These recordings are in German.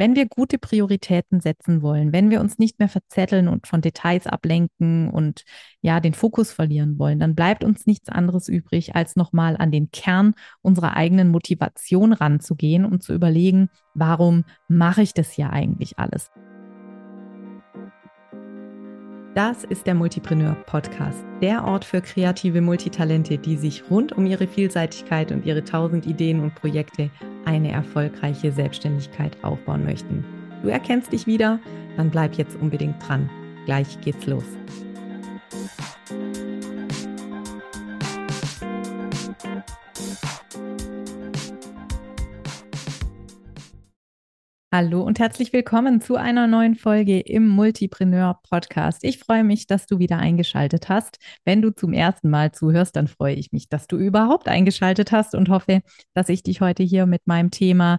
wenn wir gute Prioritäten setzen wollen, wenn wir uns nicht mehr verzetteln und von Details ablenken und ja, den Fokus verlieren wollen, dann bleibt uns nichts anderes übrig, als nochmal an den Kern unserer eigenen Motivation ranzugehen und zu überlegen, warum mache ich das ja eigentlich alles? Das ist der Multipreneur Podcast, der Ort für kreative Multitalente, die sich rund um ihre Vielseitigkeit und ihre tausend Ideen und Projekte eine erfolgreiche Selbstständigkeit aufbauen möchten. Du erkennst dich wieder? Dann bleib jetzt unbedingt dran. Gleich geht's los. Hallo und herzlich willkommen zu einer neuen Folge im Multipreneur Podcast. Ich freue mich, dass du wieder eingeschaltet hast. Wenn du zum ersten Mal zuhörst, dann freue ich mich, dass du überhaupt eingeschaltet hast und hoffe, dass ich dich heute hier mit meinem Thema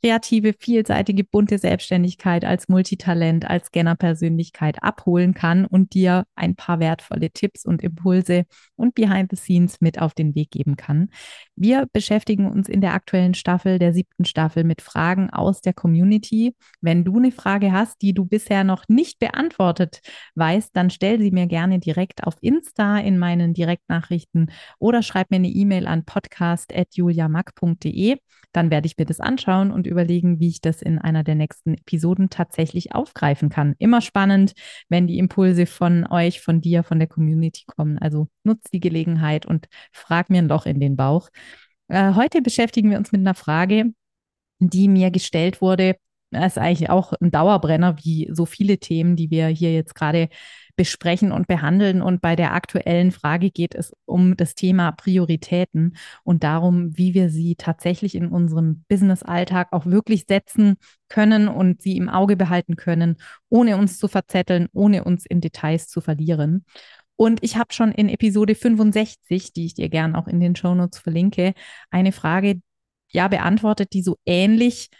kreative, vielseitige, bunte Selbstständigkeit als Multitalent, als Scanner-Persönlichkeit abholen kann und dir ein paar wertvolle Tipps und Impulse und Behind the Scenes mit auf den Weg geben kann. Wir beschäftigen uns in der aktuellen Staffel, der siebten Staffel, mit Fragen aus der Community. Wenn du eine Frage hast, die du bisher noch nicht beantwortet weißt, dann stell sie mir gerne direkt auf Insta in meinen Direktnachrichten oder schreib mir eine E-Mail an podcast.juliamack.de. Dann werde ich mir das anschauen und überlegen, wie ich das in einer der nächsten Episoden tatsächlich aufgreifen kann. Immer spannend, wenn die Impulse von euch, von dir, von der Community kommen. Also nutzt die Gelegenheit und frag mir ein Loch in den Bauch. Äh, heute beschäftigen wir uns mit einer Frage, die mir gestellt wurde. Das ist eigentlich auch ein Dauerbrenner, wie so viele Themen, die wir hier jetzt gerade besprechen und behandeln. Und bei der aktuellen Frage geht es um das Thema Prioritäten und darum, wie wir sie tatsächlich in unserem Business-Alltag auch wirklich setzen können und sie im Auge behalten können, ohne uns zu verzetteln, ohne uns in Details zu verlieren. Und ich habe schon in Episode 65, die ich dir gern auch in den Shownotes verlinke, eine Frage ja beantwortet, die so ähnlich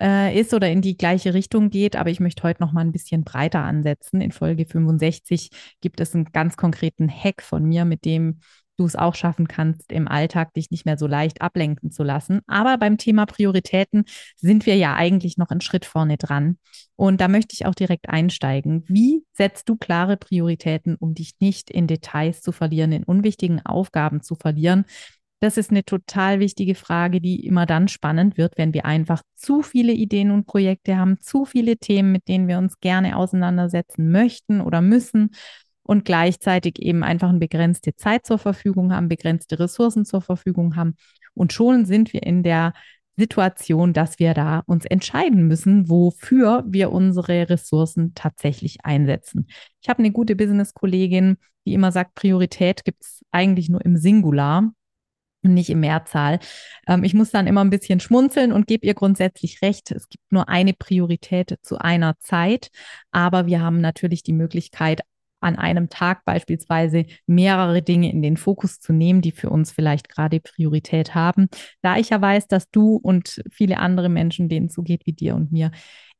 äh, ist oder in die gleiche Richtung geht, aber ich möchte heute noch mal ein bisschen breiter ansetzen. In Folge 65 gibt es einen ganz konkreten Hack von mir, mit dem du es auch schaffen kannst, im Alltag dich nicht mehr so leicht ablenken zu lassen. Aber beim Thema Prioritäten sind wir ja eigentlich noch einen Schritt vorne dran. Und da möchte ich auch direkt einsteigen. Wie setzt du klare Prioritäten, um dich nicht in Details zu verlieren, in unwichtigen Aufgaben zu verlieren, das ist eine total wichtige Frage, die immer dann spannend wird, wenn wir einfach zu viele Ideen und Projekte haben, zu viele Themen, mit denen wir uns gerne auseinandersetzen möchten oder müssen und gleichzeitig eben einfach eine begrenzte Zeit zur Verfügung haben, begrenzte Ressourcen zur Verfügung haben. Und schon sind wir in der Situation, dass wir da uns entscheiden müssen, wofür wir unsere Ressourcen tatsächlich einsetzen. Ich habe eine gute Business-Kollegin, die immer sagt, Priorität gibt es eigentlich nur im Singular nicht im Mehrzahl. Ähm, ich muss dann immer ein bisschen schmunzeln und gebe ihr grundsätzlich recht. Es gibt nur eine Priorität zu einer Zeit, aber wir haben natürlich die Möglichkeit, an einem Tag beispielsweise mehrere Dinge in den Fokus zu nehmen, die für uns vielleicht gerade Priorität haben. Da ich ja weiß, dass du und viele andere Menschen, denen so geht wie dir und mir,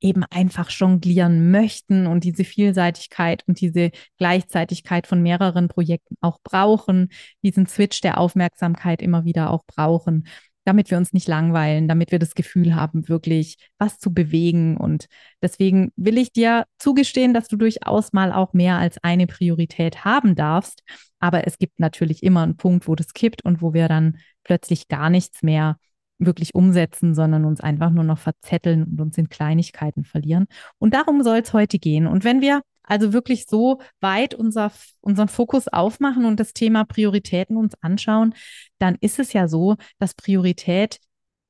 eben einfach jonglieren möchten und diese Vielseitigkeit und diese Gleichzeitigkeit von mehreren Projekten auch brauchen, diesen Switch der Aufmerksamkeit immer wieder auch brauchen, damit wir uns nicht langweilen, damit wir das Gefühl haben, wirklich was zu bewegen. Und deswegen will ich dir zugestehen, dass du durchaus mal auch mehr als eine Priorität haben darfst. Aber es gibt natürlich immer einen Punkt, wo das kippt und wo wir dann plötzlich gar nichts mehr wirklich umsetzen, sondern uns einfach nur noch verzetteln und uns in Kleinigkeiten verlieren. Und darum soll es heute gehen. Und wenn wir also wirklich so weit unser, unseren Fokus aufmachen und das Thema Prioritäten uns anschauen, dann ist es ja so, dass Priorität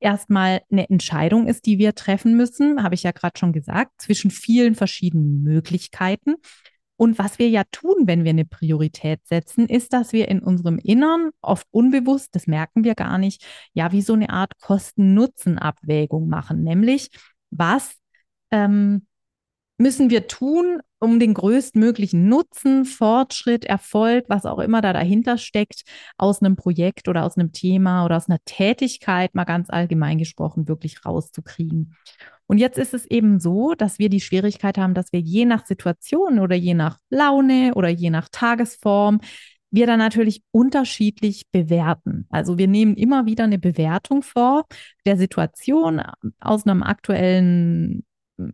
erstmal eine Entscheidung ist, die wir treffen müssen, habe ich ja gerade schon gesagt, zwischen vielen verschiedenen Möglichkeiten. Und was wir ja tun, wenn wir eine Priorität setzen, ist, dass wir in unserem Innern, oft unbewusst, das merken wir gar nicht, ja, wie so eine Art Kosten-Nutzen-Abwägung machen. Nämlich, was ähm, müssen wir tun, um den größtmöglichen Nutzen, Fortschritt, Erfolg, was auch immer da dahinter steckt, aus einem Projekt oder aus einem Thema oder aus einer Tätigkeit, mal ganz allgemein gesprochen, wirklich rauszukriegen. Und jetzt ist es eben so, dass wir die Schwierigkeit haben, dass wir je nach Situation oder je nach Laune oder je nach Tagesform wir dann natürlich unterschiedlich bewerten. Also wir nehmen immer wieder eine Bewertung vor der Situation aus einem aktuellen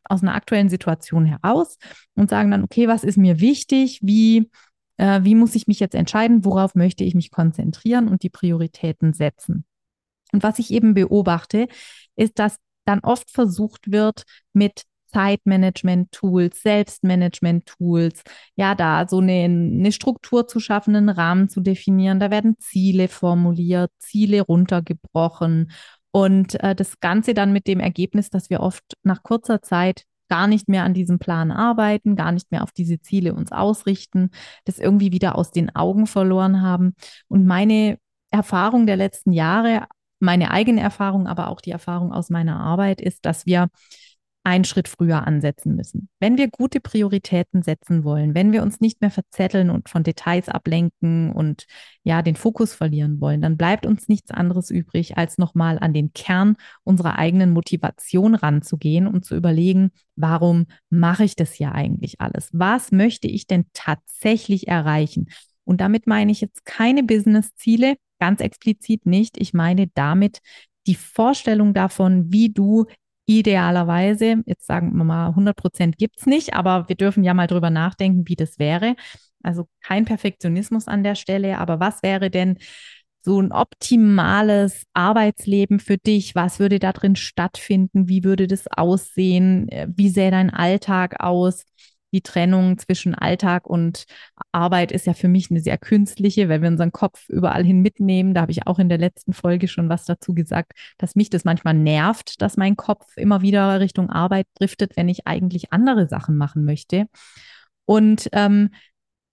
aus einer aktuellen Situation heraus und sagen dann, okay, was ist mir wichtig? Wie, äh, wie muss ich mich jetzt entscheiden? Worauf möchte ich mich konzentrieren und die Prioritäten setzen? Und was ich eben beobachte, ist, dass dann oft versucht wird, mit Zeitmanagement-Tools, Selbstmanagement-Tools, ja, da so eine, eine Struktur zu schaffen, einen Rahmen zu definieren. Da werden Ziele formuliert, Ziele runtergebrochen und äh, das Ganze dann mit dem Ergebnis, dass wir oft nach kurzer Zeit gar nicht mehr an diesem Plan arbeiten, gar nicht mehr auf diese Ziele uns ausrichten, das irgendwie wieder aus den Augen verloren haben. Und meine Erfahrung der letzten Jahre, meine eigene Erfahrung, aber auch die Erfahrung aus meiner Arbeit ist, dass wir einen Schritt früher ansetzen müssen. Wenn wir gute Prioritäten setzen wollen, wenn wir uns nicht mehr verzetteln und von Details ablenken und ja, den Fokus verlieren wollen, dann bleibt uns nichts anderes übrig, als nochmal an den Kern unserer eigenen Motivation ranzugehen und zu überlegen, warum mache ich das ja eigentlich alles? Was möchte ich denn tatsächlich erreichen? Und damit meine ich jetzt keine Business-Ziele, ganz explizit nicht. Ich meine damit die Vorstellung davon, wie du idealerweise, jetzt sagen wir mal, 100 Prozent gibt es nicht, aber wir dürfen ja mal drüber nachdenken, wie das wäre. Also kein Perfektionismus an der Stelle, aber was wäre denn so ein optimales Arbeitsleben für dich? Was würde da drin stattfinden? Wie würde das aussehen? Wie sähe dein Alltag aus? Die Trennung zwischen Alltag und Arbeit ist ja für mich eine sehr künstliche, weil wir unseren Kopf überall hin mitnehmen. Da habe ich auch in der letzten Folge schon was dazu gesagt, dass mich das manchmal nervt, dass mein Kopf immer wieder Richtung Arbeit driftet, wenn ich eigentlich andere Sachen machen möchte. Und ähm,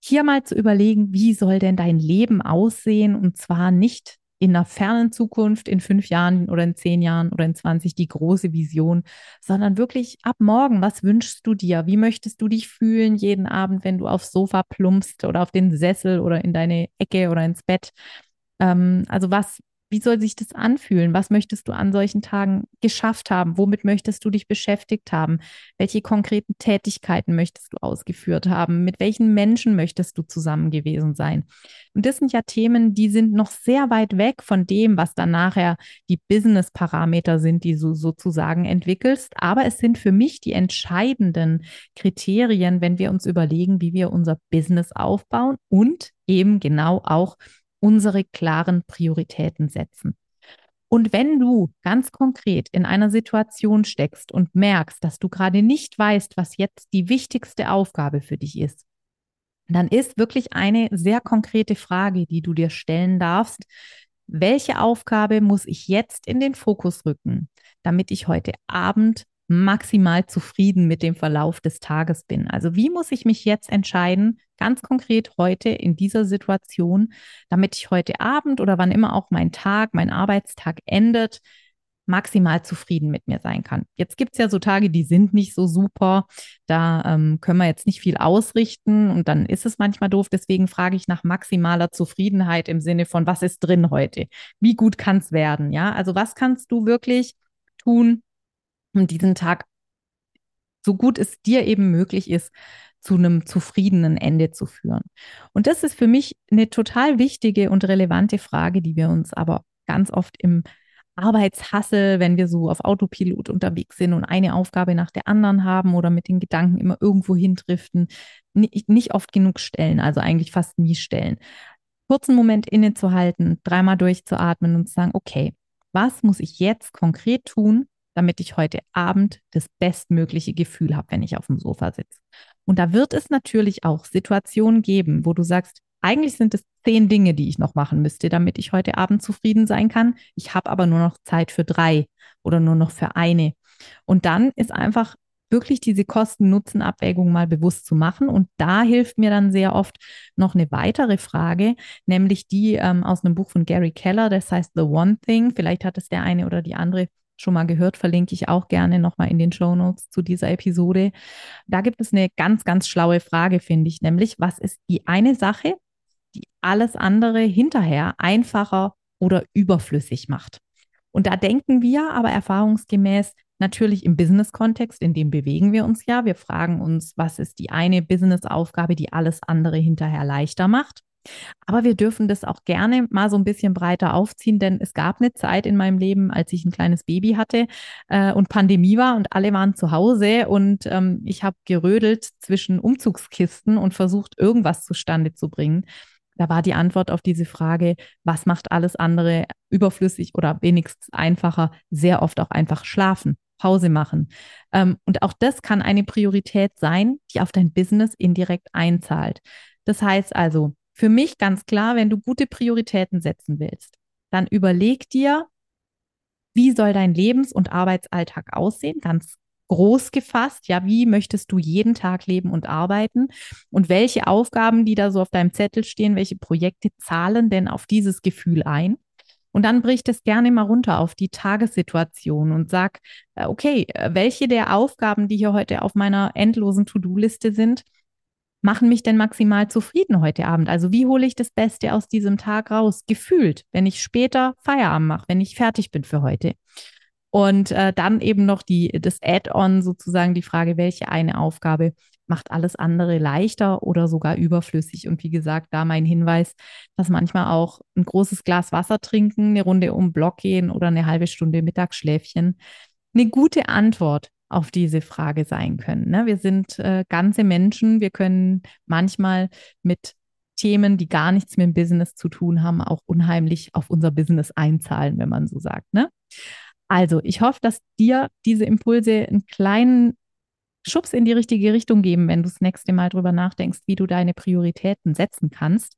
hier mal zu überlegen, wie soll denn dein Leben aussehen? Und zwar nicht in einer fernen Zukunft, in fünf Jahren oder in zehn Jahren oder in 20 die große Vision, sondern wirklich ab morgen, was wünschst du dir? Wie möchtest du dich fühlen jeden Abend, wenn du aufs Sofa plumpst oder auf den Sessel oder in deine Ecke oder ins Bett? Ähm, also was, wie soll sich das anfühlen? Was möchtest du an solchen Tagen geschafft haben? Womit möchtest du dich beschäftigt haben? Welche konkreten Tätigkeiten möchtest du ausgeführt haben? Mit welchen Menschen möchtest du zusammen gewesen sein? Und das sind ja Themen, die sind noch sehr weit weg von dem, was dann nachher die Business-Parameter sind, die du sozusagen entwickelst. Aber es sind für mich die entscheidenden Kriterien, wenn wir uns überlegen, wie wir unser Business aufbauen und eben genau auch unsere klaren Prioritäten setzen. Und wenn du ganz konkret in einer Situation steckst und merkst, dass du gerade nicht weißt, was jetzt die wichtigste Aufgabe für dich ist, dann ist wirklich eine sehr konkrete Frage, die du dir stellen darfst. Welche Aufgabe muss ich jetzt in den Fokus rücken, damit ich heute Abend maximal zufrieden mit dem Verlauf des Tages bin. Also wie muss ich mich jetzt entscheiden, ganz konkret heute in dieser Situation, damit ich heute Abend oder wann immer auch mein Tag, mein Arbeitstag endet, maximal zufrieden mit mir sein kann. Jetzt gibt es ja so Tage, die sind nicht so super. Da ähm, können wir jetzt nicht viel ausrichten und dann ist es manchmal doof. Deswegen frage ich nach maximaler Zufriedenheit im Sinne von, was ist drin heute? Wie gut kann es werden? Ja, also was kannst du wirklich tun, um diesen Tag so gut es dir eben möglich ist, zu einem zufriedenen Ende zu führen. Und das ist für mich eine total wichtige und relevante Frage, die wir uns aber ganz oft im Arbeitshassel, wenn wir so auf Autopilot unterwegs sind und eine Aufgabe nach der anderen haben oder mit den Gedanken immer irgendwo hindriften, nicht, nicht oft genug stellen, also eigentlich fast nie stellen. Kurzen Moment innezuhalten, dreimal durchzuatmen und zu sagen, okay, was muss ich jetzt konkret tun, damit ich heute Abend das bestmögliche Gefühl habe, wenn ich auf dem Sofa sitze. Und da wird es natürlich auch Situationen geben, wo du sagst, eigentlich sind es zehn Dinge, die ich noch machen müsste, damit ich heute Abend zufrieden sein kann. Ich habe aber nur noch Zeit für drei oder nur noch für eine. Und dann ist einfach wirklich diese Kosten-Nutzen-Abwägung mal bewusst zu machen. Und da hilft mir dann sehr oft noch eine weitere Frage, nämlich die ähm, aus einem Buch von Gary Keller, das heißt The One Thing. Vielleicht hat es der eine oder die andere schon mal gehört, verlinke ich auch gerne nochmal in den Show Notes zu dieser Episode. Da gibt es eine ganz, ganz schlaue Frage, finde ich, nämlich, was ist die eine Sache, die alles andere hinterher einfacher oder überflüssig macht? Und da denken wir aber erfahrungsgemäß natürlich im Business-Kontext, in dem bewegen wir uns ja. Wir fragen uns, was ist die eine Business-Aufgabe, die alles andere hinterher leichter macht? Aber wir dürfen das auch gerne mal so ein bisschen breiter aufziehen, denn es gab eine Zeit in meinem Leben, als ich ein kleines Baby hatte äh, und Pandemie war und alle waren zu Hause und ähm, ich habe gerödelt zwischen Umzugskisten und versucht, irgendwas zustande zu bringen. Da war die Antwort auf diese Frage, was macht alles andere überflüssig oder wenigstens einfacher, sehr oft auch einfach schlafen. Pause machen. Ähm, und auch das kann eine Priorität sein, die auf dein Business indirekt einzahlt. Das heißt also, für mich ganz klar, wenn du gute Prioritäten setzen willst, dann überleg dir, wie soll dein Lebens- und Arbeitsalltag aussehen? Ganz groß gefasst, ja, wie möchtest du jeden Tag leben und arbeiten? Und welche Aufgaben, die da so auf deinem Zettel stehen, welche Projekte zahlen denn auf dieses Gefühl ein? Und dann bricht es gerne mal runter auf die Tagessituation und sag, äh, okay, äh, welche der Aufgaben, die hier heute auf meiner endlosen To-Do-Liste sind, machen mich denn maximal zufrieden heute Abend? Also wie hole ich das Beste aus diesem Tag raus? Gefühlt, wenn ich später Feierabend mache, wenn ich fertig bin für heute. Und äh, dann eben noch die, das Add-on sozusagen die Frage, welche eine Aufgabe macht alles andere leichter oder sogar überflüssig. Und wie gesagt, da mein Hinweis, dass manchmal auch ein großes Glas Wasser trinken, eine Runde um Block gehen oder eine halbe Stunde Mittagsschläfchen eine gute Antwort auf diese Frage sein können. Ne? Wir sind äh, ganze Menschen, wir können manchmal mit Themen, die gar nichts mit dem Business zu tun haben, auch unheimlich auf unser Business einzahlen, wenn man so sagt. Ne? Also, ich hoffe, dass dir diese Impulse einen kleinen Schubs in die richtige Richtung geben, wenn du das nächste Mal drüber nachdenkst, wie du deine Prioritäten setzen kannst.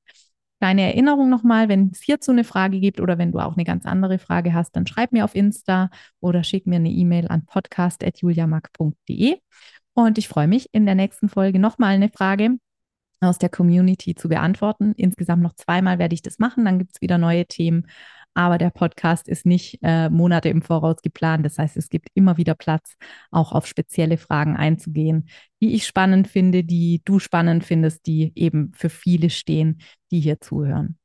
Kleine Erinnerung nochmal, wenn es hierzu eine Frage gibt oder wenn du auch eine ganz andere Frage hast, dann schreib mir auf Insta oder schick mir eine E-Mail an podcast.juliamak.de. Und ich freue mich, in der nächsten Folge nochmal eine Frage aus der Community zu beantworten. Insgesamt noch zweimal werde ich das machen, dann gibt es wieder neue Themen aber der Podcast ist nicht äh, Monate im Voraus geplant. Das heißt, es gibt immer wieder Platz, auch auf spezielle Fragen einzugehen, die ich spannend finde, die du spannend findest, die eben für viele stehen, die hier zuhören.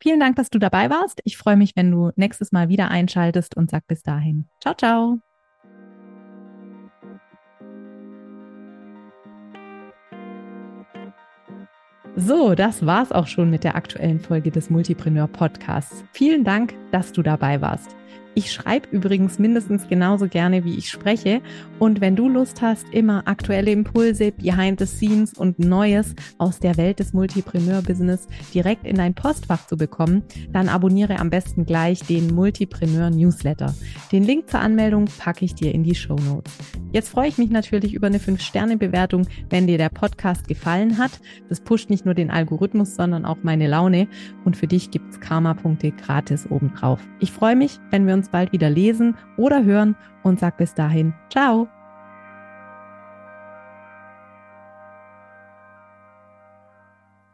Vielen Dank, dass du dabei warst. Ich freue mich, wenn du nächstes Mal wieder einschaltest und sag bis dahin. Ciao, ciao. So, das war's auch schon mit der aktuellen Folge des Multipreneur Podcasts. Vielen Dank, dass du dabei warst. Ich schreibe übrigens mindestens genauso gerne, wie ich spreche. Und wenn du Lust hast, immer aktuelle Impulse, Behind the Scenes und Neues aus der Welt des Multipreneur-Business direkt in dein Postfach zu bekommen, dann abonniere am besten gleich den Multipreneur Newsletter. Den Link zur Anmeldung packe ich dir in die Show Notes. Jetzt freue ich mich natürlich über eine 5-Sterne-Bewertung, wenn dir der Podcast gefallen hat. Das pusht nicht nur den Algorithmus, sondern auch meine Laune. Und für dich gibt es Karma-Punkte gratis obendrauf. Ich freue mich, wenn wir uns bald wieder lesen oder hören und sag bis dahin, ciao.